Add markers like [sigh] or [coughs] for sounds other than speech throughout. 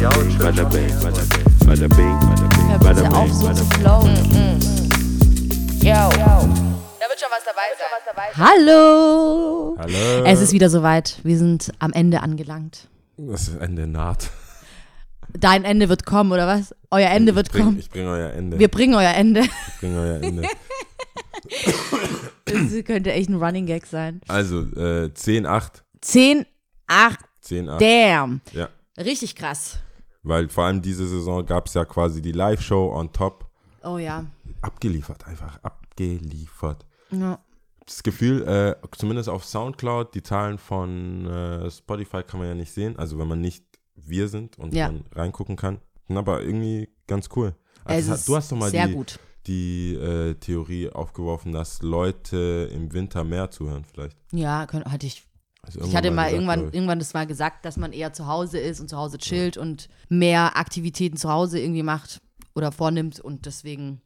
bada bing, bada bing, bada bing, auf, so zu flowen. Yo. Da wird schon was dabei sein. Hallo! Hallo. Es ist wieder soweit. Wir sind am Ende angelangt. Das Ende naht. Dein Ende wird kommen, oder was? Euer Ende wird bring, kommen. Ich bringe euer Ende. Wir bringen euer Ende. ich bringe euer Ende. [laughs] Das könnte echt ein Running Gag sein. Also, äh, 10, 8. 10, 8, 10, 8. damn. Ja. Richtig krass. Weil vor allem diese Saison gab es ja quasi die Live-Show on top. Oh ja. Abgeliefert einfach. Abgeliefert. ja. Das Gefühl, äh, zumindest auf Soundcloud, die Zahlen von äh, Spotify kann man ja nicht sehen. Also wenn man nicht wir sind und Ja. man reingucken kann. Aber irgendwie ganz cool. Also, ist du hast doch mal die, gut. die äh, Theorie aufgeworfen, dass Leute im Winter mehr zuhören vielleicht. Ja, könnt, hatte ich. Also Ich hatte mal gesagt, irgendwann, ich. irgendwann das mal gesagt, dass man eher zu Hause ist und zu Hause chillt und mehr Aktivitäten zu Hause irgendwie macht oder vornimmt und deswegen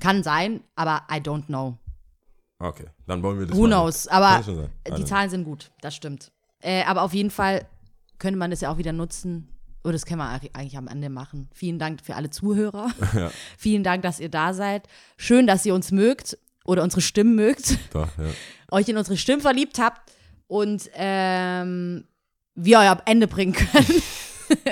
kann sein, aber I don't know. Okay, dann wollen wir das Who mal- knows? Aber die don't Zahlen sind gut, das stimmt. Äh, aber auf jeden Fall könnte man das ja auch wieder nutzen. Oder das können wir eigentlich am Ende machen. Vielen Dank für alle Zuhörer. [laughs] [laughs] Ja. Vielen Dank, dass ihr da seid. Schön, dass ihr uns mögt oder unsere Stimmen mögt, Doch, ja. euch in unsere Stimmen verliebt habt und ähm, wir am Ende bringen können. [laughs]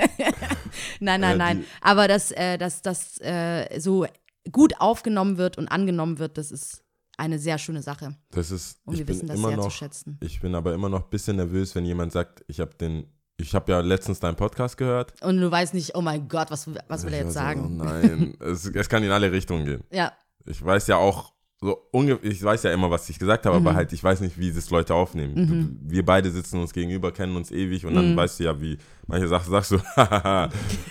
nein, nein, Äh, nein. Aber dass äh, dass das äh, so gut aufgenommen wird und angenommen wird, das ist eine sehr schöne Sache. Das ist, Und wir wissen das immer sehr noch, zu schätzen. ich bin aber immer noch ein bisschen nervös, wenn jemand sagt, ich habe den, ich habe ja letztens deinen Podcast gehört. Und du weißt nicht, oh mein Gott, was, was will er jetzt war so, sagen? Oh nein, es, es kann in alle Richtungen gehen. [laughs] Ja, Ich weiß ja auch, so ich weiß ja immer, was ich gesagt habe, Mhm. aber halt, ich weiß nicht, wie das Leute aufnehmen. Du, wir beide sitzen uns gegenüber, kennen uns ewig und dann Mhm. weißt du ja, wie manche Sachen sagst du, [laughs]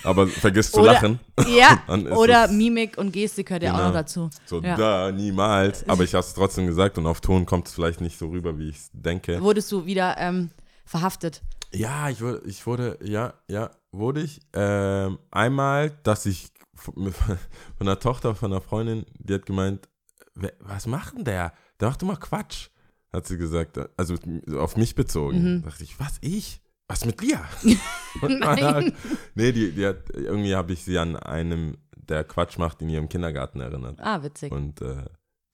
aber vergisst zu Oder- lachen. [laughs] ja. [laughs] Dann oder es- Mimik und Gestik gehört ja auch Genau. noch dazu. So, Ja. da, niemals. Aber ich habe es trotzdem gesagt und auf Ton kommt es vielleicht nicht so rüber, wie ich es denke. Wurdest du wieder ähm, verhaftet? Ja, ich wurde, ich wurde, ja, ja, wurde ich. Ähm, einmal, dass ich von der Tochter von einer Freundin, die hat gemeint, "Wer- was macht denn der? Der macht immer Quatsch, hat sie gesagt. Also auf mich bezogen. Da dachte ich, was, ich? Was mit man [laughs] Nein. hat- nee, die, die hat, irgendwie habe ich sie an einem, der Quatsch macht, in ihrem Kindergarten erinnert. Ah, witzig. Und äh,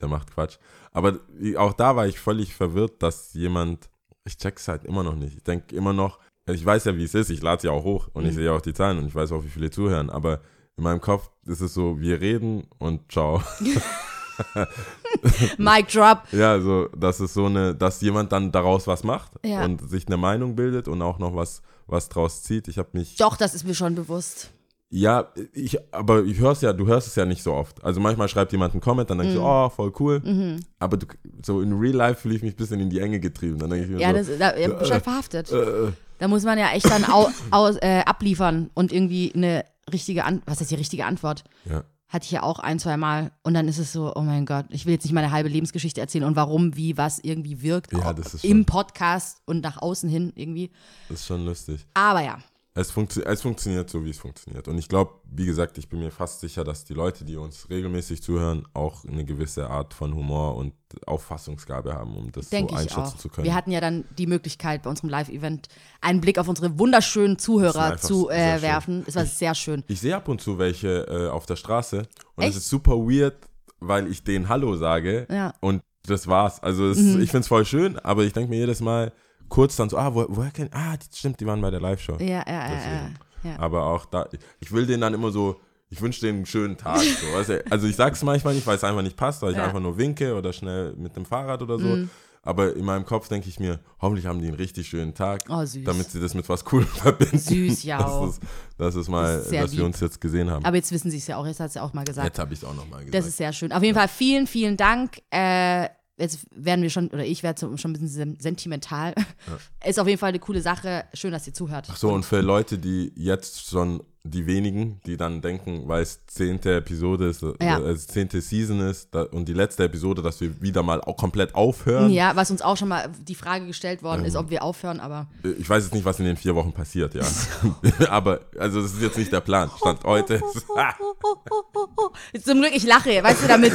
der macht Quatsch. Aber auch da war ich völlig verwirrt, dass jemand, ich check's halt immer noch nicht. Ich denke immer noch, ich weiß ja, wie es ist, ich lade ja auch hoch und ich Mhm. sehe auch die Zahlen und ich weiß auch, wie viele zuhören, aber in meinem Kopf ist es so, wir reden und ciao. [laughs] [laughs] Mic drop. ja, so, das ist so eine, dass jemand dann daraus was macht Ja. und sich eine Meinung bildet und auch noch was, was draus zieht. Ich habe mich Doch, das ist mir schon bewusst. Ja, ich, aber ich hör's ja, du hörst es ja nicht so oft. Also manchmal schreibt jemand einen Comment, dann denke ich Mhm. so, oh, voll cool. Aber du, so in Real Life fühle ich mich ein bisschen in die Enge getrieben. Dann denke ich mir Ja, so, das, da ja, bist [laughs] äh, halt verhaftet. äh, Da muss man ja echt dann au, aus, äh, abliefern und irgendwie eine richtige Antwort. Was ist die richtige Antwort? ja. Hatte ich ja auch ein, zwei Mal. Und dann ist es so, oh mein Gott, ich will jetzt nicht meine halbe Lebensgeschichte erzählen und warum, wie, was irgendwie wirkt. Ja, das ist Im schon- Podcast und nach außen hin irgendwie. Das ist schon lustig. Aber ja, Es, funktio es funktioniert so, wie es funktioniert. Und ich glaube, wie gesagt, ich bin mir fast sicher, dass die Leute, die uns regelmäßig zuhören, auch eine gewisse Art von Humor und Auffassungsgabe haben, um das denke so ich einschätzen zu können. Wir hatten ja dann die Möglichkeit, bei unserem Live-Event einen Blick auf unsere wunderschönen Zuhörer zu äh, werfen. Es war sehr schön. Ich sehe ab und zu welche äh, auf der Straße und es ist super weird, weil ich denen Hallo sage Ja. Mhm. und das war's. Also es, ich finde es voll schön, aber ich denke mir jedes Mal kurz dann so, ah, wo, woher kennt, ah, die, stimmt, die waren bei der Live-Show. Ja, ja, ja, ja. Ja. Aber auch da, ich will denen dann immer so, ich wünsche denen einen schönen Tag. So? Also ich sag's manchmal nicht, weil es einfach nicht passt, weil ich Ja. Mhm. einfach nur winke oder schnell mit dem Fahrrad oder so. Aber in meinem Kopf denke ich mir, hoffentlich haben die einen richtig schönen Tag, Oh, süß. damit sie das mit was Coolem [laughs] verbinden. Süß, ja. Das ist, das ist mal, Das ist sehr dass wir uns jetzt gesehen haben. Aber jetzt wissen sie es ja auch, jetzt hat sie auch mal gesagt. Jetzt habe ich es auch nochmal gesagt. Das ist sehr schön. Auf jeden Fall vielen, vielen Dank. Äh, jetzt werden wir schon, oder ich werde schon ein bisschen sen- sentimental. [laughs] Ist auf jeden Fall eine coole Sache. Schön, dass ihr zuhört. Ach so, und für Leute, die jetzt schon, die wenigen, die dann denken, weil es zehnte Episode ist, Ja. äh, es zehnte Season ist da, und die letzte Episode, dass wir wieder mal auch komplett aufhören. Ja, was uns auch schon mal die Frage gestellt worden Ähm. ist, ob wir aufhören, aber Ich weiß jetzt nicht, was in den vier Wochen passiert, ja. [laughs] [laughs] Aber, also das ist jetzt nicht der Plan. Stand heute. [laughs] zum Glück, ich lache, weißt du, damit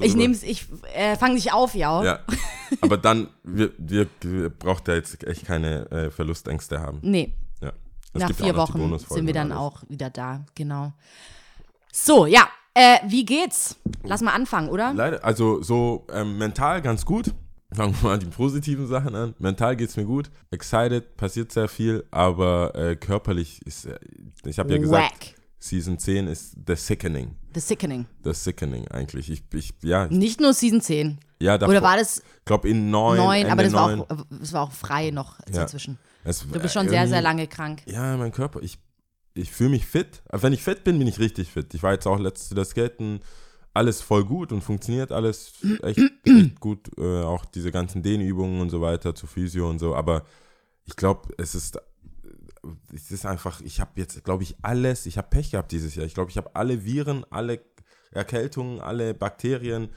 ich nehme ich äh, fange dich auf, ja. Ja. Aber dann, wir, wir, wir braucht ja jetzt echt keine äh, Verlustängste haben. Nee. Es Nach vier Wochen sind wir dann auch wieder da, genau. So, ja, äh, wie geht's? Lass mal anfangen, oder? Leider, also so ähm, mental ganz gut. Fangen wir mal die positiven Sachen an. Mental geht's mir gut. Excited, passiert sehr viel, aber äh, körperlich ist, äh, ich habe ja gesagt, Whack. Season 10 ist The Sickening. The Sickening. The Sickening eigentlich. Ich, ich ja, Nicht nur Season 10. ja, davor, Oder war das ich glaube in 9, neun? Ende Aber das war, 9. auch, das war auch frei noch Ja. dazwischen. Es, Du bist äh, schon sehr, sehr lange krank. Ja, mein Körper, ich, ich fühle mich fit. Aber Wenn ich fit bin, bin ich richtig fit. Ich war jetzt auch letztes das Skaten, alles voll gut und funktioniert alles [clears throat] echt, echt gut. Äh, auch diese ganzen Dehnübungen und so weiter zu Physio und so. Aber ich glaube, es ist, es ist einfach, ich habe jetzt, glaube ich, alles, ich habe Pech gehabt dieses Jahr. Ich glaube, ich habe alle Viren, alle Erkältungen, alle Bakterien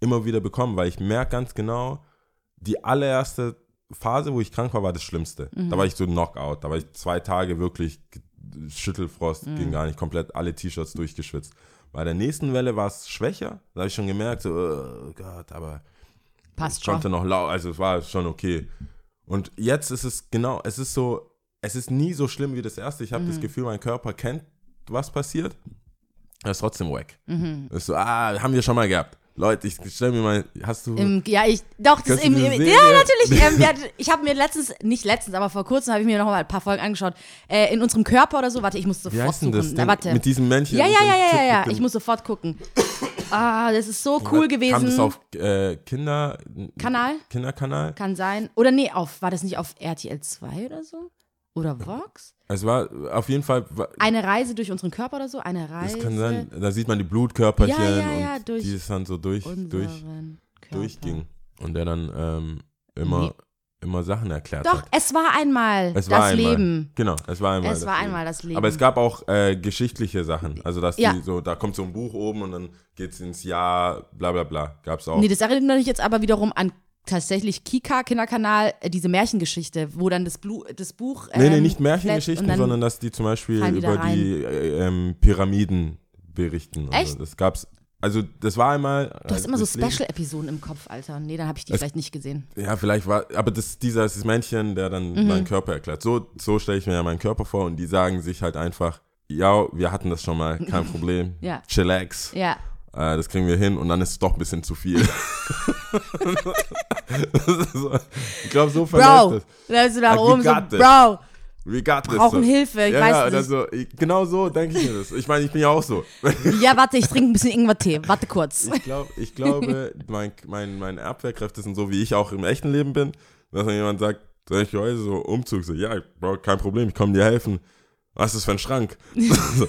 immer wieder bekommen, weil ich merke ganz genau, die allererste Phase, wo ich krank war, war das Schlimmste. Da war ich so Knockout. Da war ich zwei Tage wirklich Schüttelfrost, ging gar nicht komplett alle T-Shirts durchgeschwitzt. Bei der nächsten Welle war es schwächer. Da habe ich schon gemerkt, so, oh Gott, aber Passt ich schon. konnte noch laut, also es war schon okay. Und jetzt ist es genau, es ist so, es ist nie so schlimm wie das erste. Ich habe Mhm. das Gefühl, mein Körper kennt, was passiert. Er ist trotzdem wack. Mhm. Ist so, ah, haben wir schon mal gehabt. Leute, ich stell mir mal, hast du. Im, ja, ich, doch, das im, im, ja, natürlich. [laughs] Ähm, hatten- ich habe mir letztens, nicht letztens, aber vor kurzem habe ich mir noch mal ein paar Folgen angeschaut. Äh, in unserem Körper oder so, warte, ich muss sofort suchen. das? Na, warte. Mit diesem Männchen. ja, ja, ja, ja, ja, dem- ich muss sofort gucken. Ah, das ist so cool gewesen. Kam das auf äh, Kinder. Kanal? Kinderkanal? Kann sein. Oder nee, auf, war das nicht auf RTL 2 oder so? Oder Vox? Es war auf jeden Fall. Eine Reise durch unseren Körper oder so? Eine Reise. Das kann sein. Da sieht man die Blutkörperchen Ja, ja, ja, und durch die es dann so durch, durch, Körper. durchging. Und der dann ähm, immer, Nee. immer Sachen erklärt Doch, hat. es war einmal Es das war einmal. Leben. Genau, es war einmal. Es das war Leben. einmal das Leben. Aber es gab auch äh, geschichtliche Sachen. Also, dass die so, da kommt so ein Buch oben und dann geht es ins Jahr, bla bla bla. Gab es auch. Nee, das erinnert mich jetzt aber wiederum an tatsächlich Kika, Kinderkanal, äh, diese Märchengeschichte, wo dann das, Blu das Buch. nee, nee, ähm, nicht Märchengeschichten, sondern dass die zum Beispiel die über rein. die äh, ähm, Pyramiden berichten. Echt? Also, das gab's. Also, das war einmal. Du hast immer so Special-Episoden im Kopf, Alter. Nee, dann habe ich die Es- vielleicht nicht gesehen. Ja, vielleicht war, aber das, dieser ist das Männchen, der dann Mhm. meinen Körper erklärt. So, so stelle ich mir ja meinen Körper vor und die sagen sich halt einfach, ja, wir hatten das schon mal, kein [laughs] Problem. Ja. Chillax, Ja. Äh, das kriegen wir hin und dann ist es doch ein bisschen zu viel. Das [laughs] so- [laughs] ich glaube, so Bro, verläuft das. da bist du da oben so, this. Bro, We got this. brauchen so. Hilfe, ich ja, weiß ja, nicht. Also, ich, genau so denke ich mir das. Ich meine, ich bin ja auch so. [laughs] ja, warte, ich trinke ein bisschen Ingwertee. Warte kurz. Ich, glaub, ich glaube, mein, mein, meine Abwehrkräfte sind so, wie ich auch im echten Leben bin. Dass dann jemand sagt, soll ich heute so Umzug? So, ja, Bro, kein Problem, ich komme dir helfen. Was ist das für ein Schrank? so,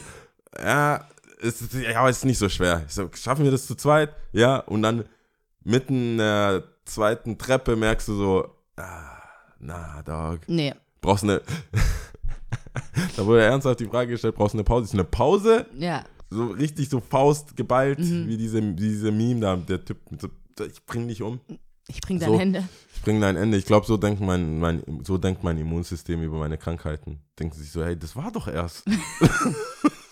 ja, es ist, ja, es ist nicht so schwer. Ich so, schaffen wir das zu zweit? Ja, und dann mitten in der zweiten Treppe merkst du so, ah, na, Dog, Nee. brauchst du eine. [laughs] da wurde ernsthaft die Frage gestellt, brauchst du eine Pause? Ist eine Pause? Ja. so richtig so Faust geballt, Mhm. wie diese, diese Meme da, der Typ, mit so, ich bring dich um, Ich bring deine So. Hände. ich bring dein Ende. Ich glaube, so denkt mein, mein, so denkt mein Immunsystem über meine Krankheiten. Denkt sich so, hey, das war doch erst. [laughs] [laughs]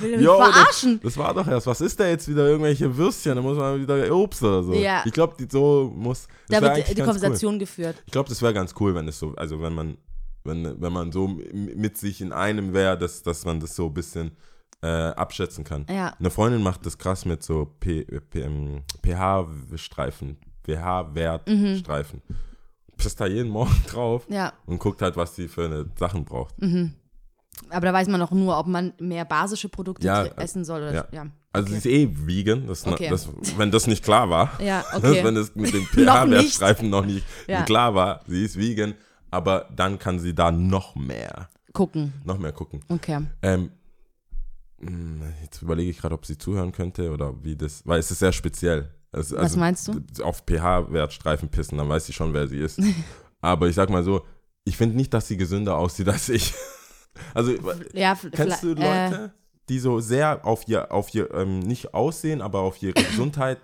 Will er mich das- verarschen? Das war doch erst. Was ist da jetzt wieder irgendwelche Würstchen? Da muss man wieder Obst oder so. Ja. Ich glaube, die so muss. Da das wird die Konversation geführt. Cool. Ich glaube, das wäre ganz cool, wenn es so, also wenn man, wenn, wenn man so mit sich in einem wäre, dass, dass man das so ein bisschen äh, abschätzen kann. Ja. Eine Freundin macht das krass mit so ähm, pH-Streifen, pH-Wertstreifen. Pisst da jeden Morgen [laughs] drauf Ja. und guckt halt, was sie für eine Sachen braucht. Aber da weiß man noch nur, ob man mehr basische Produkte Ja, essen soll oder ja. ja. Also sie ist eh vegan, das, Okay. das, wenn das nicht klar war. [laughs] Ja, [laughs] Das, okay. wenn es mit dem [laughs] pH-Wertstreifen noch nicht klar war, sie ist vegan, aber dann kann sie da noch mehr, Gucken. noch mehr gucken. Okay. Ähm, mh, jetzt überlege ich gerade, ob sie zuhören könnte oder wie das, weil es ist sehr speziell. Es, Was meinst du? Auf pH-Wertstreifen pissen, dann weiß sie schon, wer sie ist. aber ich sag mal so, ich finde nicht, dass sie gesünder aussieht als ich. Also, Ja, kennst du äh, Leute, die so sehr auf ihr, auf ihr, ähm, nicht Aussehen, aber auf ihre [coughs] Gesundheit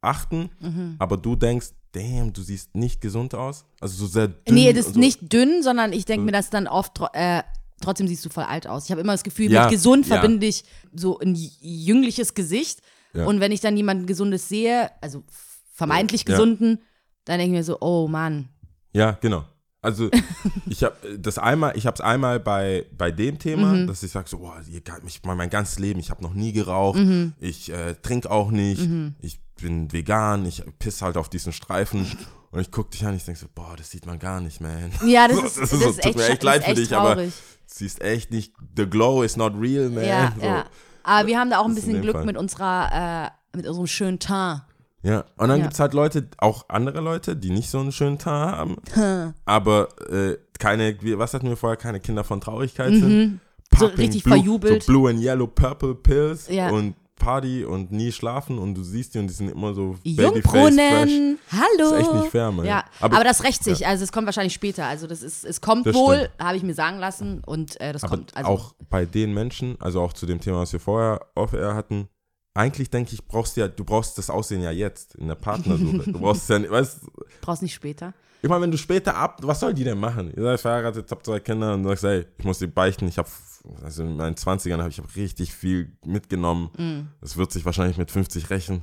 achten, Mhm. aber du denkst, damn, du siehst nicht gesund aus? Also so sehr dünn. Nee, das ist so. nicht dünn, sondern ich denke mir das dann oft, äh, trotzdem siehst du voll alt aus. Ich habe immer das Gefühl, Ja, mit gesund ja. verbinde ich so ein jüngliches Gesicht. Ja. Und wenn ich dann jemanden Gesundes sehe, also vermeintlich. Gesunden, dann denke ich mir so, oh Mann. Ja, genau. Also [laughs] ich habe das einmal, ich habe es einmal bei, bei dem Thema, Mhm. dass ich sage so, boah, ihr, ich, mein, mein ganzes Leben, ich habe noch nie geraucht, Mhm. ich äh, trinke auch nicht, ich bin vegan, ich piss halt auf diesen Streifen und ich gucke dich an, ich denke so, boah, das sieht man gar nicht, man. Ja, das [laughs] So, ist, das so, ist tut echt, mir echt leid für dich, aber traurig. siehst echt nicht, the glow is not real, man. Ja, so. ja. Aber wir haben da auch ein Das bisschen Glück Fall. mit unserer, äh, mit unserem schönen Teint. Ja, und dann Ja. gibt es halt Leute, auch andere Leute, die nicht so einen schönen Teint haben, [laughs] aber äh, keine, was hatten wir vorher, keine Kinder von Traurigkeit sind. Mhm. So Popping richtig blue, verjubelt. So Blue and Yellow Purple Pills Ja. und Party und nie schlafen und du siehst die und die sind immer so. Jungbrunnen, hallo. Das ist echt nicht fair, Mann. Ja, aber, Aber- das rächt sich. Also es kommt wahrscheinlich später. Also das ist, es kommt Das wohl, habe ich mir sagen lassen und äh, das Aber kommt. Also auch bei den Menschen, also auch zu dem Thema, was wir vorher off-air hatten, eigentlich denke ich, brauchst du ja, du brauchst das Aussehen ja jetzt in der Partnersuche. du brauchst es ja, nicht- weißt brauchst nicht später. Ich meine, wenn du später ab, was soll die denn machen? Ihr seid verheiratet, habt zwei Kinder und sagst, ey, ich muss dir beichten, ich habe, also in meinen 20ern habe ich hab richtig viel mitgenommen. Mm. Das wird sich wahrscheinlich mit 50 rächen.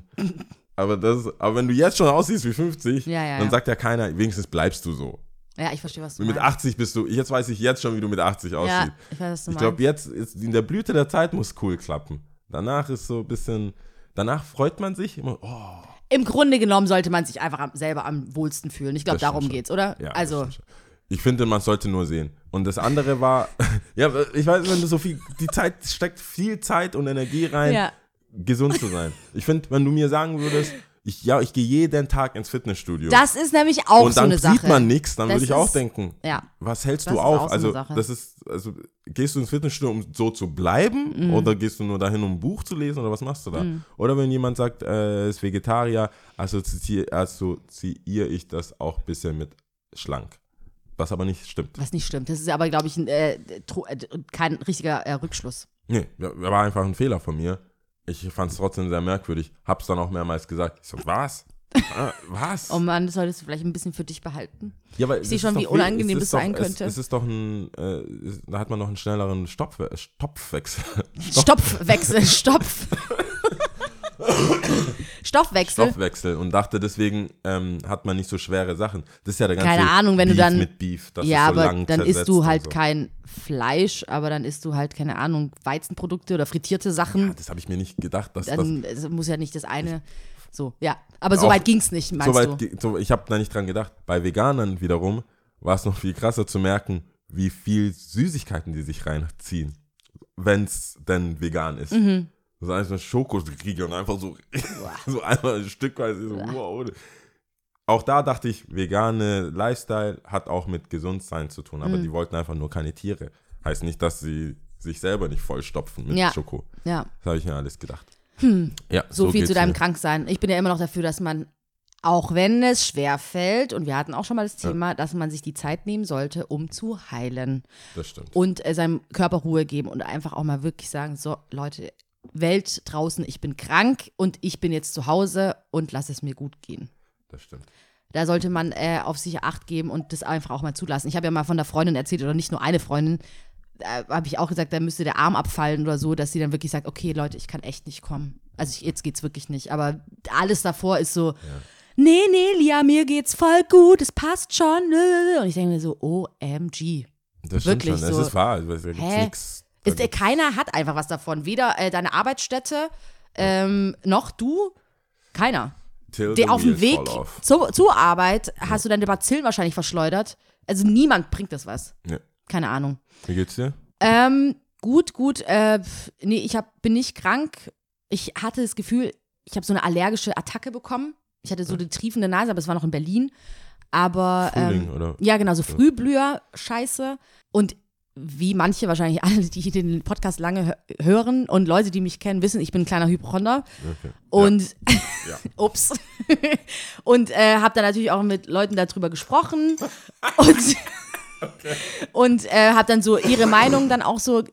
aber, das, aber wenn du jetzt schon aussiehst wie 50, Ja, ja, dann ja. sagt ja keiner, wenigstens bleibst du so. Ja, ich verstehe, was du Mit meinst. 80 bist du, jetzt weiß ich jetzt schon, wie du mit 80 aussiehst. Ja, ich weiß, was du ich glaube, jetzt ist in der Blüte der Zeit muss cool klappen. Danach ist so ein bisschen, danach freut man sich immer, oh, Im Grunde genommen sollte man sich einfach selber am wohlsten fühlen. Ich glaube, darum schon. geht's, oder? Ja, also, ich finde, man sollte nur sehen. Und das andere war, [laughs] ja, ich weiß, wenn du so viel, die Zeit steckt viel Zeit und Energie rein, ja. gesund zu sein. Ich finde, wenn du mir sagen würdest, ich, ja, ich gehe jeden Tag ins Fitnessstudio. Das ist nämlich auch und so dann eine Sache. sieht man nichts, dann Das würde ich auch ist- denken, Ja. was hältst Das du ist auf? auch so eine also, Sache. das ist, also, gehst du ins Fitnessstudio, um so zu bleiben? Mhm. Oder gehst du nur dahin, um ein Buch zu lesen? Oder was machst du da? Oder wenn jemand sagt, äh, ist Vegetarier, assoziiere assoziiere ich das auch ein bisschen mit schlank. Was aber nicht stimmt. Was nicht stimmt. Das ist aber, glaube ich, ein, äh, äh, kein richtiger äh, Rückschluss. Nee, war einfach ein Fehler von mir. Ich fand es trotzdem sehr merkwürdig. Hab's dann auch mehrmals gesagt. Ich so, was? Ah, was? [laughs] Oh Mann, das solltest du vielleicht ein bisschen für dich behalten. Ja, aber Ich sehe es schon, wie unangenehm es das ist doch- sein könnte. Es, es ist doch ein, äh, es- da hat man noch einen schnelleren Stopf, Stopfwechsel. Stoffwechsel, Stopf. [laughs] [coughs] Stoffwechsel. Stoffwechsel und dachte deswegen ähm, hat man nicht so schwere Sachen. Das ist ja der ganze Keine Ahnung, wenn du Beef dann- mit Beef. Das ja, ist so aber dann isst du halt so. kein Fleisch, aber dann isst du halt, keine Ahnung, Weizenprodukte oder frittierte Sachen. Ja, das habe ich mir nicht gedacht, dass das dann es muss ja nicht das eine. So, ja. Aber so weit ging es nicht, meinst so weit, du? so, ich habe da nicht dran gedacht. Bei Veganern wiederum war es noch viel krasser zu merken, wie viel Süßigkeiten die sich reinziehen, wenn es denn vegan ist. Mhm. Das ist einfach Schokokriege und einfach so, [laughs] so einmal ein Stückweise so, wow. Auch da dachte ich, vegane Lifestyle hat auch mit Gesundsein zu tun, Mhm. aber die wollten einfach nur keine Tiere. Heißt nicht, dass sie sich selber nicht vollstopfen mit Ja. Schoko. Ja. Das habe ich mir alles gedacht. Ja, So, viel geht's zu deinem mir. Kranksein. Ich bin ja immer noch dafür, dass man, auch wenn es schwer fällt, und wir hatten auch schon mal das Thema, dass man sich die Zeit nehmen sollte, um zu heilen Das stimmt. und äh, seinem Körper Ruhe geben und einfach auch mal wirklich sagen, so Leute, Welt draußen, ich bin krank und ich bin jetzt zu Hause und lass es mir gut gehen. Das stimmt. Da sollte man äh, auf sich Acht geben und das einfach auch mal zulassen. Ich habe ja mal von der Freundin erzählt, oder nicht nur eine Freundin, da habe ich auch gesagt, da müsste der Arm abfallen oder so, dass sie dann wirklich sagt, okay, Leute, ich kann echt nicht kommen. Also ich, jetzt geht's wirklich nicht. Aber alles davor ist so, nee, nee, Lia, mir geht's voll gut, es passt schon. Und ich denke mir so, OMG. Das stimmt Wirklich schon. so. Es ist wahr. Da gibt's Hä? Ist, äh, keiner hat einfach was davon. Weder äh, deine Arbeitsstätte ähm, noch du. Keiner. Till the auf dem Weg zu, zur Arbeit hast du deine Bazillen wahrscheinlich verschleudert. Also niemand bringt das was. Ja. Keine Ahnung. Wie geht's dir? Ähm, gut, gut. Äh, nee, ich hab, bin nicht krank. Ich hatte das Gefühl, ich habe so eine allergische Attacke bekommen. Ich hatte so eine triefende Nase, aber es war noch in Berlin. Aber Frühling, ähm, oder? ja, genau, so Frühblüher, Scheiße. Und wie manche wahrscheinlich alle, die den Podcast lange hö- hören und Leute, die mich kennen, wissen, ich bin ein kleiner Hypochonder. Okay. Und Ja. [laughs] ups. [laughs] und äh, habe dann natürlich auch mit Leuten darüber gesprochen und, [laughs] [laughs] und äh, habe dann so ihre Meinung dann auch so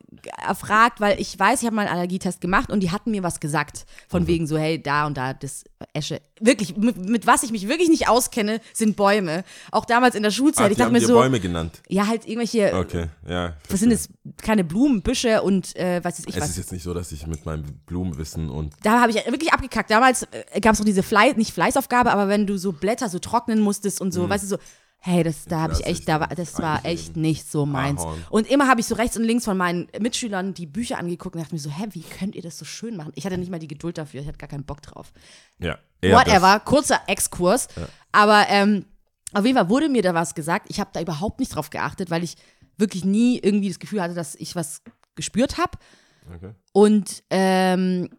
erfragt, weil ich weiß, ich habe mal einen Allergietest gemacht und die hatten mir was gesagt. Mhm. Von wegen so, hey, da und da, das Esche. Wirklich, mit, mit was ich mich wirklich nicht auskenne, sind Bäume. Auch damals in der Schulzeit. Ah, ich dachte mir so, Bäume genannt. ja, halt irgendwelche, Okay, ja. was sind es, keine Blumen, Büsche und äh, was weiß ich Es was. ist jetzt nicht so, dass ich mit meinem Blumenwissen und da habe ich wirklich abgekackt. Damals äh, gab es noch diese Fleiß, nicht Fleißaufgabe, aber wenn du so Blätter so trocknen musstest und Mhm. so, weißt du, so, Hey, das, da habe ich echt, da war, das war echt nicht so meins. Ahorn. Und immer habe ich so rechts und links von meinen Mitschülern die Bücher angeguckt und dachte mir so, hä, wie könnt ihr das so schön machen? Ich hatte nicht mal die Geduld dafür, ich hatte gar keinen Bock drauf. Ja. Whatever, kurzer Exkurs. Aber ähm, auf jeden Fall wurde mir da was gesagt. Ich habe da überhaupt nicht drauf geachtet, weil ich wirklich nie irgendwie das Gefühl hatte, dass ich was gespürt habe. Das. Okay. Und ähm,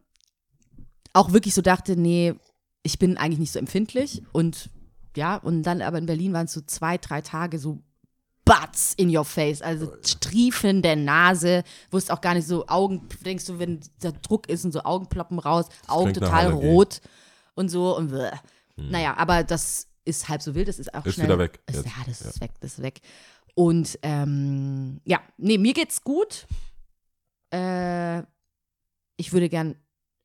auch wirklich so dachte, nee, ich bin eigentlich nicht so empfindlich. Und ja, und dann aber in Berlin waren es so zwei, drei Tage so Butts in your face, also Striefen der Nase, wusst auch gar nicht so Augen, denkst du, wenn der Druck ist und so Augen ploppen raus, Augen total rot und so und bäh. naja, aber das ist halb so wild, das ist auch Hm. Ist schnell. wieder weg Ist, ja, das ist weg, das ist weg. Und ähm, ja, nee, mir geht's gut. Äh, ich würde gern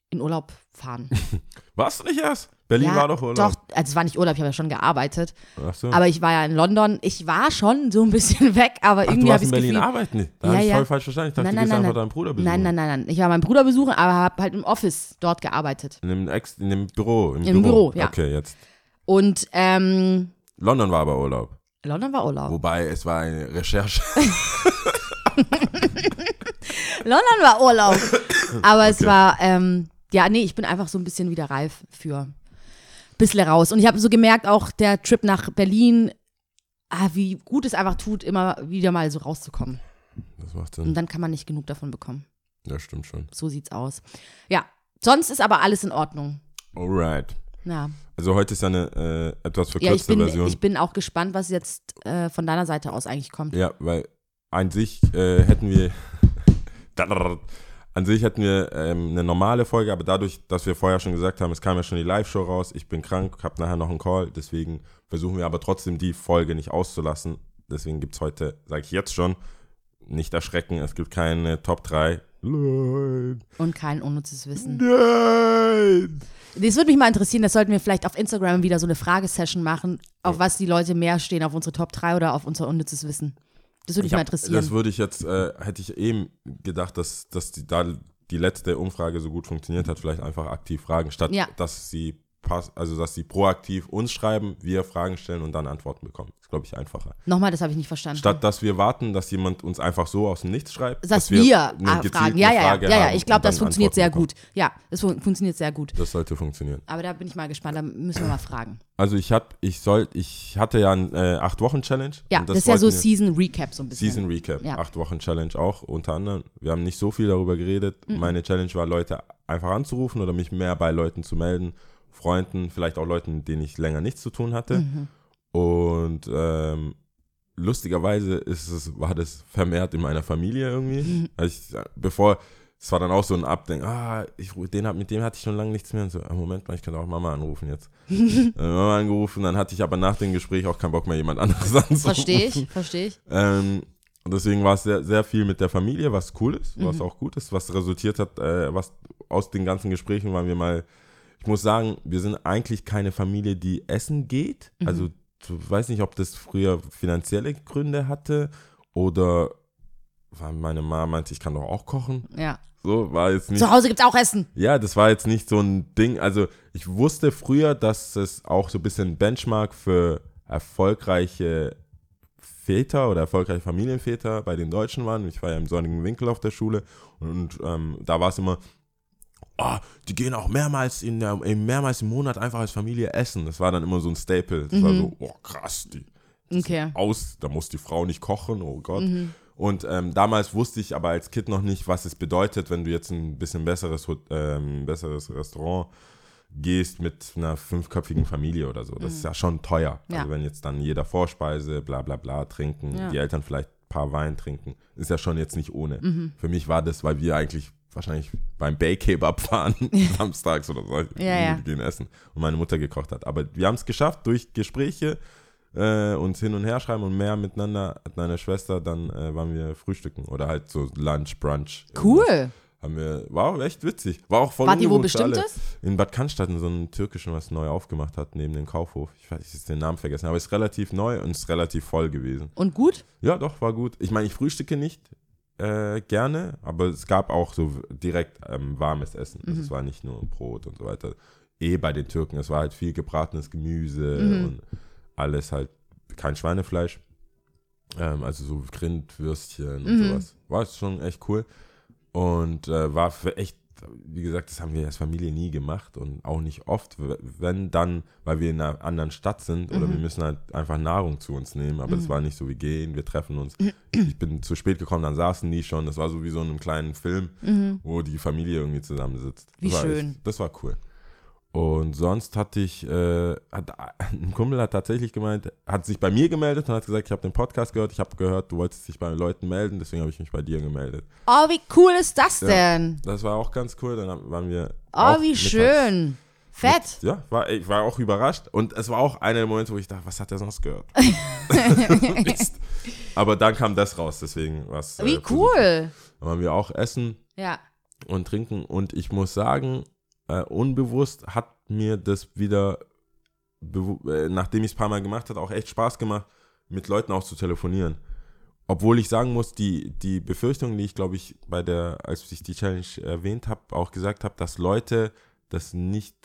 in Urlaub fahren. [laughs] Warst du nicht erst? Berlin ja, war doch, oder? Doch, also es war nicht Urlaub, ich habe ja schon gearbeitet. Ach so. Aber ich war ja in London. Ich war schon so ein bisschen [laughs] weg, aber Ach, irgendwie du habe warst ich in das Berlin Gefühl. arbeiten? Da Ja, habe ich ja. voll falsch verstanden. Ich dachte, Nein, du nein, gehst nein, einfach deinen Bruder besuchen. Nein, nein, nein, nein. Ich war meinen Bruder besuchen, aber habe halt im Office dort gearbeitet. In dem, Ex in dem Büro. Im, Im Büro, ja. Okay, jetzt. Und ähm, London war aber Urlaub. London war Urlaub. Wobei, es war eine Recherche. [laughs] London war Urlaub. Aber es Okay. war, ähm, ja, nee, ich bin einfach so ein bisschen wieder reif für bisschen raus. Und ich habe so gemerkt, auch der Trip nach Berlin, ah, wie gut es einfach tut, immer wieder mal so rauszukommen. Das macht Und Sinn. dann kann man nicht genug davon bekommen. Ja, stimmt schon. So sieht's aus. Ja, sonst ist aber alles in Ordnung. Alright. Ja, Also heute ist ja eine äh, etwas ja ich, verkürzte bin, Version. ich bin auch gespannt, was jetzt äh, von deiner Seite aus eigentlich kommt. Ja, weil an sich äh, hätten wir [laughs] an sich hätten wir ähm, eine normale Folge, aber dadurch, dass wir vorher schon gesagt haben, es kam ja schon die Live-Show raus, ich bin krank, habe nachher noch einen Call, deswegen versuchen wir aber trotzdem die Folge nicht auszulassen. Deswegen gibt es heute, sage ich jetzt schon, nicht erschrecken, es gibt keine Top 3. Nein. Und kein unnützes Wissen. Nein. Das würde mich mal interessieren, das sollten wir vielleicht auf Instagram wieder so eine Fragesession machen, auf was die Leute mehr stehen, auf unsere Top 3 oder auf unser unnützes Wissen. Das würde mich mal interessieren. Das würde ich jetzt, äh, hätte ich eben gedacht, dass, dass die, da die letzte Umfrage so gut funktioniert hat, vielleicht einfach aktiv fragen, statt Ja. dass sie pass, also dass sie proaktiv uns schreiben, wir Fragen stellen und dann Antworten bekommen. Das ist, glaube ich, einfacher. Nochmal, das habe ich nicht verstanden. Statt dass wir warten, dass jemand uns einfach so aus dem Nichts schreibt, dass wir, eine ah, fragen. Ja, ja, ja, Frage ja, ja. Ich glaube, das funktioniert sehr Antworten gut. Ja, das fun funktioniert sehr gut. bekommen. Das sollte funktionieren. Aber da bin ich mal gespannt, da müssen wir mal fragen. Also ich hab, ich soll, ich hatte ja ein äh, acht Wochen Challenge. Ja, und das, ist ja so wir- Season Recap so ein bisschen. Season Recap, Ja. acht Wochen Challenge auch unter anderem. Wir haben nicht so viel darüber geredet. Mhm. Meine Challenge war, Leute einfach anzurufen oder mich mehr bei Leuten zu melden, Freunden, vielleicht auch Leuten, mit denen ich länger nichts zu tun hatte. Mhm. Und ähm, lustigerweise ist es, war das vermehrt in meiner Familie irgendwie. Mhm. Also ich, bevor, es war dann auch so ein Abdenken, ah, ich, den, mit dem hatte ich schon lange nichts mehr. Und so, ah, Moment mal, ich könnte auch Mama anrufen jetzt. [laughs] äh, Mama angerufen, dann hatte ich aber nach dem Gespräch auch keinen Bock mehr, jemand anderes [laughs] anzurufen. Verstehe ich, verstehe ich. Ähm, und deswegen war es sehr, sehr viel mit der Familie, was cool ist, was Mhm. auch gut ist, was resultiert hat, äh, was aus den ganzen Gesprächen waren wir mal, ich muss sagen, wir sind eigentlich keine Familie, die essen geht. Mhm. Also, ich weiß nicht, ob das früher finanzielle Gründe hatte oder weil meine Mama meinte, ich kann doch auch kochen. Ja. So, war jetzt nicht. Zu Hause gibt's auch Essen. Ja, das war jetzt nicht so ein Ding. Also ich wusste früher, dass es auch so ein bisschen Benchmark für erfolgreiche Väter oder erfolgreiche Familienväter bei den Deutschen waren. Ich war ja im sonnigen Winkel auf der Schule und ähm, da war es immer, oh, die gehen auch mehrmals, in der, mehrmals im Monat einfach als Familie essen. Das war dann immer so ein Staple. Das war so, oh krass, die, Okay. aus, da muss die Frau nicht kochen, oh Gott. Und ähm, damals wusste ich aber als Kind noch nicht, was es bedeutet, wenn du jetzt ein bisschen besseres, ähm, besseres Restaurant gehst mit einer fünfköpfigen Familie oder so. Das ist ja schon teuer. Ja. Also wenn jetzt dann jeder Vorspeise, bla bla bla trinken, Ja. die Eltern vielleicht ein paar Wein trinken, ist ja schon jetzt nicht ohne. Mhm. Für mich war das, weil wir eigentlich wahrscheinlich beim Bay-Kebab waren, [laughs] samstags oder so, Ja, ja. wir gehen essen und meine Mutter gekocht hat. Aber wir haben es geschafft durch Gespräche, äh, uns hin und her schreiben und mehr miteinander hat meine Schwester, dann äh, waren wir frühstücken oder halt so Lunch, Brunch. irgendwas. Cool. Haben wir, war auch echt witzig. War auch voll Wart ihr wo. Bestimmtes? In Bad Cannstatt in so einem türkischen, was neu aufgemacht hat, neben dem Kaufhof. Ich weiß, ich habe den Namen vergessen, aber es ist relativ neu und ist relativ voll gewesen. Und gut? Ja, doch, war gut. Ich meine, ich frühstücke nicht äh, gerne, aber es gab auch so direkt ähm, warmes Essen. Also es war nicht nur Brot und so weiter. Eh bei den Türken, es war halt viel gebratenes Gemüse und alles halt kein Schweinefleisch. Ähm, also so Grindwürstchen und Mhm. sowas. War schon echt cool. Und äh, war für echt, wie gesagt, das haben wir als Familie nie gemacht und auch nicht oft. Wenn dann, weil wir in einer anderen Stadt sind oder Mhm. wir müssen halt einfach Nahrung zu uns nehmen. Aber das war nicht so, wir gehen, wir treffen uns. Ich bin zu spät gekommen, dann saßen die schon. Das war so wie so in einem kleinen Film, wo die Familie irgendwie zusammensitzt. Das Mhm. Wie war schön. Echt, das war cool. Und sonst hatte ich, äh, hat, [laughs] ein Kumpel hat tatsächlich gemeint, hat sich bei mir gemeldet und hat gesagt, ich habe den Podcast gehört, ich habe gehört, du wolltest dich bei Leuten melden, deswegen habe ich mich bei dir gemeldet. Oh, wie cool ist das Ja. denn? Das war auch ganz cool, dann waren wir Oh, wie schön. Fett. Mit, ja, war, ich war auch überrascht und es war auch einer der Momente, wo ich dachte, was hat er sonst gehört? [laughs] Aber dann kam das raus, deswegen was. Wie cool. Dann waren wir auch essen Ja. und trinken und ich muss sagen, äh, unbewusst hat mir das wieder, äh, nachdem ich es ein paar Mal gemacht habe, auch echt Spaß gemacht, mit Leuten auch zu telefonieren. Obwohl ich sagen muss, die, die Befürchtung, die ich glaube ich bei der, als ich die Challenge erwähnt habe, auch gesagt habe, dass Leute das nicht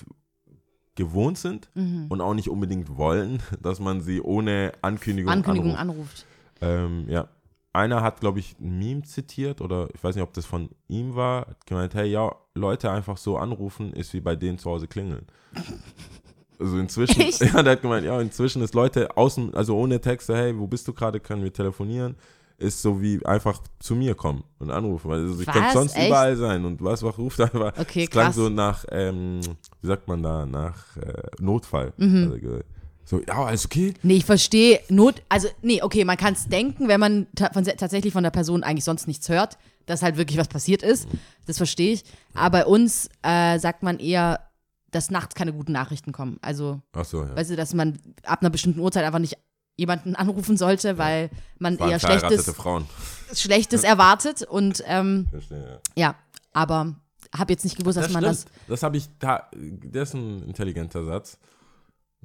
gewohnt sind Mhm. und auch nicht unbedingt wollen, [laughs] dass man sie ohne Ankündigung, Ankündigung anruft. anruft. Ähm, ja. Einer hat, glaube ich, ein Meme zitiert oder ich weiß nicht, ob das von ihm war, hat gemeint, hey, ja, Leute einfach so anrufen, ist wie bei denen zu Hause klingeln. [laughs] Also inzwischen, Echt? [laughs] ja, der hat gemeint, ja, inzwischen ist Leute außen, also ohne Texte, hey, wo bist du gerade, können wir telefonieren, ist so wie einfach zu mir kommen und anrufen. weil Also ich Was? könnte sonst Echt? überall sein und was, was ruft einfach. Okay, es klang krass. so nach, ähm, wie sagt man da, nach äh, Notfall. Mhm. Also, so, ja, alles okay? Nee, ich verstehe Not, also nee, okay, man kann es denken, wenn man ta von, tatsächlich von der Person eigentlich sonst nichts hört, dass halt wirklich was passiert ist. Das verstehe ich. Aber bei uns äh, sagt man eher, dass nachts keine guten Nachrichten kommen. Also, Ach so, ja. weißt du, dass man ab einer bestimmten Uhrzeit einfach nicht jemanden anrufen sollte, weil man eher Schlechtes. Schlechtes erwartet. Und ähm, Verstehe, ja. ja, aber habe jetzt nicht gewusst, dass man das stimmt. Das habe ich da. Der ist ein intelligenter Satz.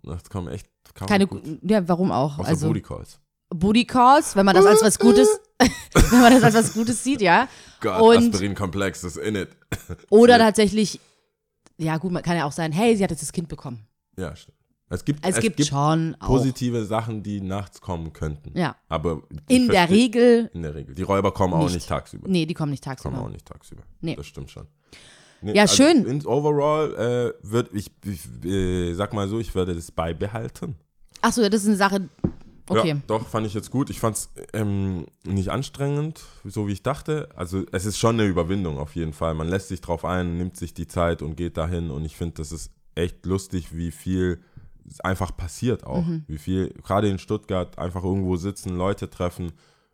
Das kommt echt. Kam keine gut. ja, warum auch? Außer also Booty Calls. Booty Calls, wenn man das als was Gutes, [laughs] [laughs] wenn man das als was Gutes sieht, ja. Gott, Und- Aspirin-Komplex ist in it. [laughs] Oder tatsächlich, ja gut, man kann ja auch sein, hey, sie hat jetzt das Kind bekommen. Ja, stimmt. Es gibt, Es, gibt, schon auch. positive Sachen, die nachts kommen könnten. Ja. Aber In der Regel, In der Regel. Die Räuber kommen auch Nicht. nicht tagsüber. nee, die kommen nicht Kommen tagsüber. auch nicht tagsüber. Nee. Das stimmt schon. Nee, Ja, schön. In, overall äh, würde ich, ich äh, sag mal so, ich würde das beibehalten. Achso, ja, das ist eine Sache, okay. Ja, doch, fand ich jetzt gut. Ich fand es ähm, nicht anstrengend, so wie ich dachte. Also es ist schon eine Überwindung auf jeden Fall. Man lässt sich drauf ein, nimmt sich die Zeit und geht dahin. Und ich finde, das ist echt lustig, wie viel einfach passiert auch. Mhm. Wie viel, gerade in Stuttgart, einfach irgendwo sitzen, Leute treffen,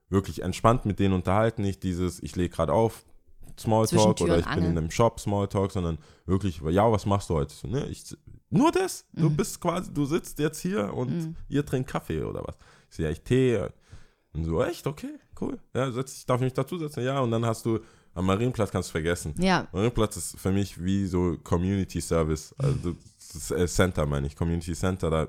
wirklich entspannt mit denen unterhalten. Nicht dieses, ich lege gerade auf, Smalltalk oder ich bin in einem Shop, Smalltalk, sondern wirklich, ja, was machst du heute? So, ne, ich, nur das? Du Mhm. bist quasi, du sitzt jetzt hier und ihr trinkt Kaffee oder was? Ich sehe echt Tee. Und so, echt, okay, cool. Ja, setz, ich darf mich dazusetzen, ja. Und dann hast du am Marienplatz kannst du vergessen. Ja, Marienplatz ist für mich wie so Community Service, also äh, Center meine ich, Community Center. Da,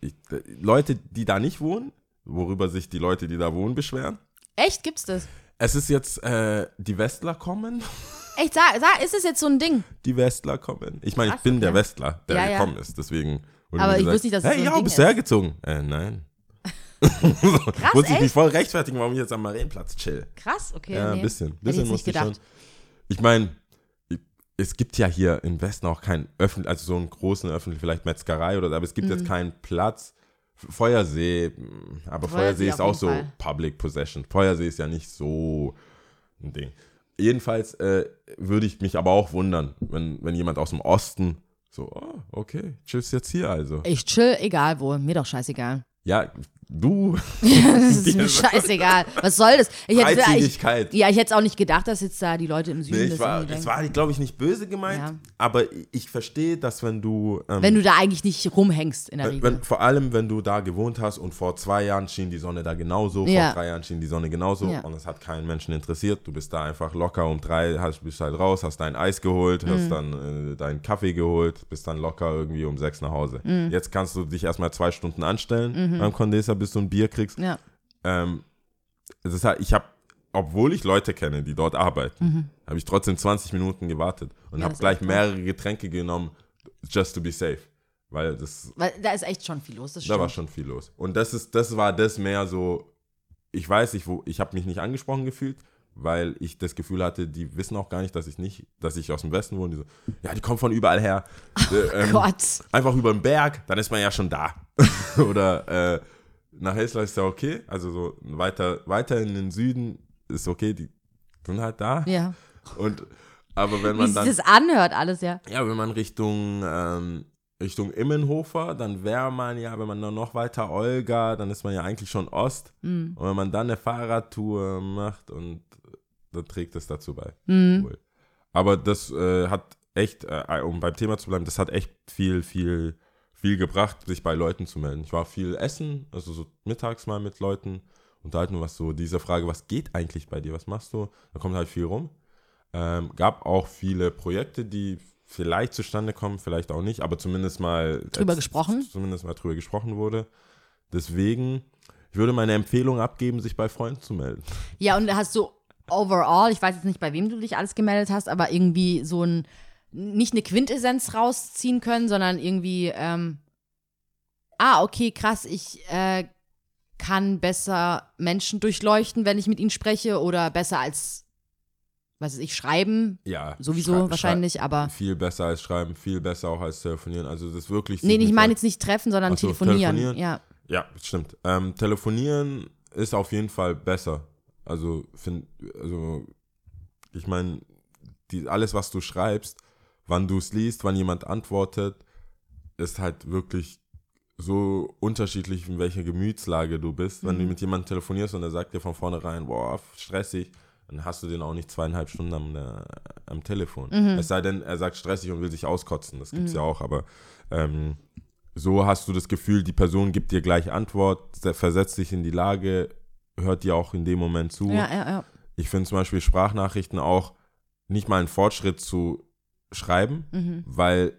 ich, da- Leute, die da nicht wohnen, worüber sich die Leute, die da wohnen, beschweren. echt, gibt's das? Es ist jetzt, äh, die Westler kommen. [laughs] Echt, sag, sag, ist es jetzt so ein Ding? Die Westler kommen. Ich meine, ich bin okay. der Westler, der Ja, ja. gekommen ist. Deswegen Aber ich gesagt, wusste nicht, dass es hey, so ein ja, Ding bist du hergezogen? Äh, nein. Krass, [laughs] Muss ich mich voll rechtfertigen, warum ich jetzt am Marienplatz chill. Krass, okay. Ja, nee. ein bisschen. Ich bisschen nicht ich schon. gedacht. Ich meine, es gibt ja hier im Westen auch keinen öffentlichen, also so einen großen öffentlichen, vielleicht Metzgerei oder, aber es gibt Mhm. jetzt keinen Platz. Feuersee, aber Feuersee Feuersee ist auch so Fall. Public Possession. Feuersee ist ja nicht so ein Ding. Jedenfalls äh, würde ich mich aber auch wundern, wenn, wenn jemand aus dem Osten so, oh, okay, chillst jetzt hier also. Ich chill, egal wo, mir doch scheißegal. Ja, du, [laughs] das ist mir scheißegal. Was soll das? Ich hätte, ich, Freizügigkeit. ja, ich hätte es auch nicht gedacht, dass jetzt da die Leute im Süden Nee, das ich war, das war, glaube ich, nicht böse gemeint, Ja. aber ich verstehe, dass wenn du ähm, Wenn du da eigentlich nicht rumhängst in der Wenn, Regel. wenn, vor allem, wenn du da gewohnt hast und vor zwei Jahren schien die Sonne da genauso, Ja. vor drei Jahren schien die Sonne genauso Ja. und es hat keinen Menschen interessiert. Du bist da einfach locker um drei, hast, bist halt raus, hast dein Eis geholt, Mhm. hast dann äh, deinen Kaffee geholt, bist dann locker irgendwie um sechs nach Hause. Mhm. Jetzt kannst du dich erstmal zwei Stunden anstellen beim Condenser, bis du ein Bier kriegst. ja. Ähm, das ist halt, ich habe, obwohl ich Leute kenne, die dort arbeiten, habe ich trotzdem 20 Minuten gewartet und Mhm. Ja, habe gleich mehrere Getränke genommen, just to be safe. weil das Weil da ist echt schon viel los. Da war stimmt. schon viel los. Und das ist, das war das mehr so, ich weiß nicht, wo, ich habe mich nicht angesprochen gefühlt, weil ich das Gefühl hatte, die wissen auch gar nicht, dass ich nicht, dass ich aus dem Westen wohne. Die so, ja, die kommen von überall her. Äh, ähm, Gott. einfach über den Berg, dann ist man ja schon da. [laughs] Oder äh, nach Hessler ist ja okay, also so weiter, weiter in den Süden ist okay, die sind halt da. Ja. Und aber wenn Wie man sich dann das anhört, alles, ja. ja, wenn man Richtung, ähm, Richtung Immenhofer, dann wäre man ja, wenn man dann noch weiter Olga, dann ist man ja eigentlich schon Ost. Mhm. Und wenn man dann eine Fahrradtour macht und dann trägt es dazu bei. Wohl. Aber das äh, hat echt, äh, um beim Thema zu bleiben, das hat echt viel, viel, viel gebracht, sich bei Leuten zu melden. Ich war viel essen, also so mittags mal mit Leuten, unterhalten, was so diese Frage, was geht eigentlich bei dir, was machst du? Da kommt halt viel rum. Ähm, gab auch viele Projekte, die vielleicht zustande kommen, vielleicht auch nicht, aber zumindest mal Drüber jetzt- gesprochen? Zumindest mal drüber gesprochen wurde. Deswegen, ich würde meine Empfehlung abgeben, sich bei Freunden zu melden. Ja, und hast du overall, ich weiß jetzt nicht, bei wem du dich alles gemeldet hast, aber irgendwie so ein, nicht eine Quintessenz rausziehen können, sondern irgendwie, ähm, ah, okay, krass, ich äh, kann besser Menschen durchleuchten, wenn ich mit ihnen spreche oder besser als, was weiß ich, schreiben, Ja. sowieso schrei- wahrscheinlich, aber, Viel besser als schreiben, viel besser auch als telefonieren. Also das ist wirklich. nee, ich meine jetzt nicht treffen, sondern Ach so, telefonieren. telefonieren? Ja, Ja, stimmt. Ähm, telefonieren ist auf jeden Fall besser. Also, find, also ich meine, alles, was du schreibst, wann du es liest, wann jemand antwortet, ist halt wirklich so unterschiedlich, in welcher Gemütslage du bist. Wenn du mit jemandem telefonierst und er sagt dir von vornherein, boah, stressig, dann hast du den auch nicht zweieinhalb Stunden am, äh, am Telefon. Es sei denn, er sagt stressig und will sich auskotzen. Das gibt's ja auch, aber ähm, so hast du das Gefühl, die Person gibt dir gleich Antwort, se- versetzt dich in die Lage, hört dir auch in dem Moment zu. ja, ja, ja. Ich finde zum Beispiel Sprachnachrichten auch nicht mal ein Fortschritt zu schreiben, Mhm. weil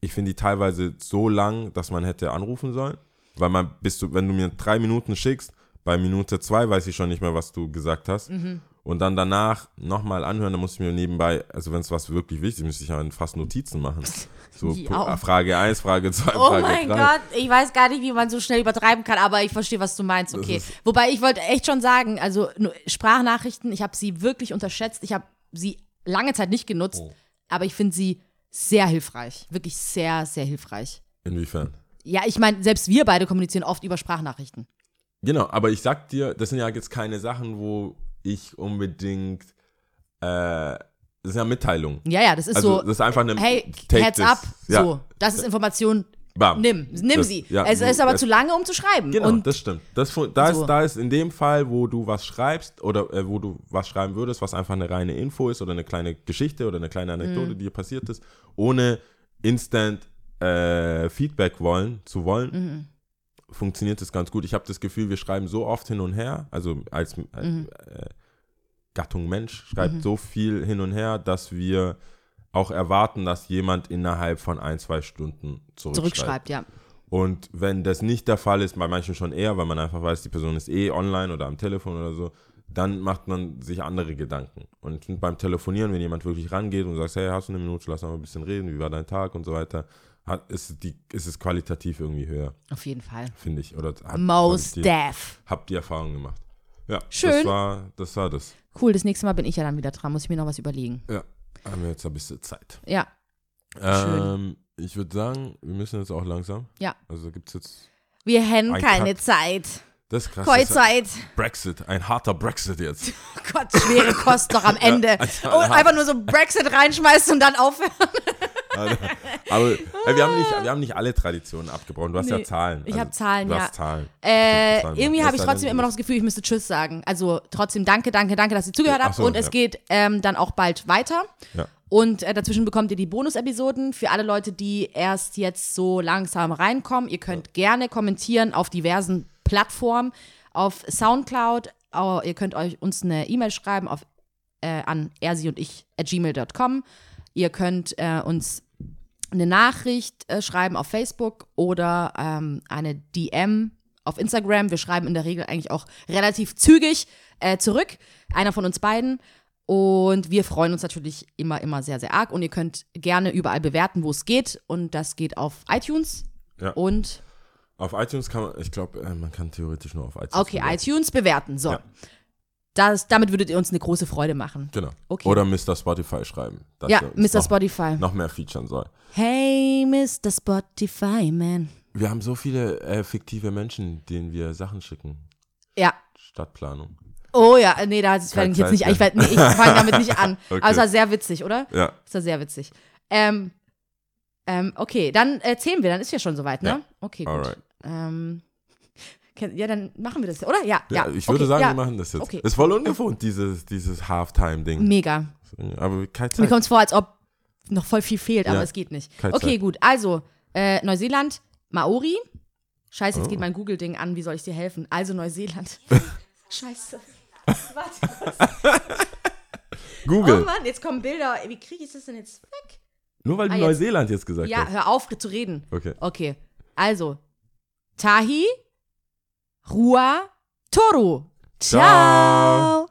ich finde die teilweise so lang, dass man hätte anrufen sollen. Weil man bist du, wenn du mir drei Minuten schickst, bei Minute zwei weiß ich schon nicht mehr, was du gesagt hast. Mhm. Und dann danach nochmal anhören, dann muss ich mir nebenbei, also wenn es was wirklich wichtig ist, müsste ich ja fast Notizen machen. [laughs] So auch. Frage 1, Frage 2, Oh Frage 3. mein Gott, ich weiß gar nicht, wie man so schnell übertreiben kann, aber ich verstehe, was du meinst. Okay. Wobei ich wollte echt schon sagen, also Sprachnachrichten, ich habe sie wirklich unterschätzt. Ich habe sie lange Zeit nicht genutzt, Oh. Aber ich finde sie sehr hilfreich. Wirklich sehr, sehr hilfreich. Inwiefern? Ja, ich meine, selbst wir beide kommunizieren oft über Sprachnachrichten. Genau, aber ich sag dir, das sind ja jetzt keine Sachen, wo ich unbedingt, äh, das sind ja Mitteilungen. Ja, ja, das ist Also so, das ist einfach eine hey, take heads this. up, Ja. so, das ist Information, Bam. nimm, nimm Das- sie. ja, es so, ist aber es- zu lange, um zu schreiben. Genau, Und das stimmt. Das, da, So. ist, da ist in dem Fall, wo du was schreibst oder äh, wo du was schreiben würdest, was einfach eine reine Info ist oder eine kleine Geschichte oder eine kleine Anekdote, Mhm. die dir passiert ist, ohne instant äh, Feedback wollen zu wollen, Mhm. funktioniert das ganz gut. Ich habe das Gefühl, wir schreiben so oft hin und her, also als äh, Mhm. äh, Gattung Mensch schreibt so viel hin und her, dass wir auch erwarten, dass jemand innerhalb von ein, zwei Stunden zurückschreibt. zurückschreibt, ja. Und wenn das nicht der Fall ist, bei manchen schon eher, weil man einfach weiß, die Person ist eh online oder am Telefon oder so, dann macht man sich andere Gedanken. Und beim Telefonieren, wenn jemand wirklich rangeht und sagt, hey, hast du eine Minute, lass mal ein bisschen reden, wie war dein Tag und so weiter, hat, ist, die, ist es qualitativ irgendwie höher, Auf jeden Fall. finde ich. Oder hat, Most hab die, deaf. hab die Erfahrung gemacht. Ja, Schön. Das war, das war das. Cool, das nächste Mal bin ich ja dann wieder dran, muss ich mir noch was überlegen. Ja, haben wir jetzt ein bisschen Zeit. Ja, Ähm, ich würde sagen, wir müssen jetzt auch langsam. Ja. Also gibt es jetzt, wir haben Ein keine Cut. Zeit. das ist krass. Keine Zeit. Brexit, ein harter Brexit jetzt. [laughs] Gott, schwere Kost doch am [laughs] Ende. also, und ja. einfach nur so Brexit reinschmeißen und dann aufhören. Aber äh, wir, haben nicht, wir haben nicht alle Traditionen abgebrochen. Du hast ja Nee, Zahlen. ich hab Zahlen, du ja. Hast Zahlen. Äh, Zahlen. irgendwie habe ich trotzdem immer noch das? Gefühl, ich müsste Tschüss sagen. Also trotzdem danke, danke, danke, dass ihr zugehört habt. so, und es ja. geht ähm, dann auch bald weiter. Ja. Und äh, dazwischen bekommt ihr die Bonus-Episoden für alle Leute, die erst jetzt so langsam reinkommen. Ihr könnt gerne kommentieren auf diversen Plattformen, auf Soundcloud. Ihr könnt euch uns eine E-Mail schreiben auf, äh, an ersi und ich at gmail.com. Ihr könnt äh, uns eine Nachricht äh, schreiben auf Facebook oder ähm, eine DM auf Instagram. Wir schreiben in der Regel eigentlich auch relativ zügig äh, zurück. Einer von uns beiden. Und wir freuen uns natürlich immer, immer sehr, sehr arg. Und ihr könnt gerne überall bewerten, wo es geht. Und das geht auf iTunes. Ja. Und, Auf iTunes kann man, ich glaube, äh, man kann theoretisch nur auf iTunes. okay, bewerten. iTunes bewerten. So. Ja. Das, damit würdet ihr uns eine große Freude machen. Genau. Okay. Oder Mr. Spotify schreiben. dass Ja, Mr. noch, Spotify. Noch mehr featuren soll. Hey, Mr. Spotify, man. Wir haben so viele äh, fiktive Menschen, denen wir Sachen schicken. Ja. Stadtplanung. Oh ja, nee, das fange ich jetzt nicht an. Ich, nee, ich fange damit nicht an. [laughs] Okay. Aber es war sehr witzig, oder? Ja. Das war sehr witzig. Ähm, ähm, okay, dann erzählen wir, dann ist ja schon soweit, ne? Ja. Okay, gut. Alright. Ähm, ja, dann machen wir das, oder? Ja, Ja, ja. ich würde okay, sagen, ja. wir machen das jetzt. Okay. Ist voll ungewohnt, dieses, dieses Halftime-Ding. Mega. Aber keine Mir Zeit. kommt es vor, als ob noch voll viel fehlt, aber Ja. es geht nicht. Keine okay, Zeit. gut. Also, äh, Neuseeland, Maori. Scheiße, jetzt Oh. geht mein Google-Ding an. Wie soll ich dir helfen? Also, Neuseeland. [laughs] Scheiße. [laughs] Warte. Oh Google. Mann, jetzt kommen Bilder. Wie kriege ich das denn jetzt weg? Nur weil du Ah, jetzt. Neuseeland jetzt gesagt Ja, hast. hör auf zu reden. Okay. Okay. Also, Tahi, Rua, Toru. Ciao. Ciao.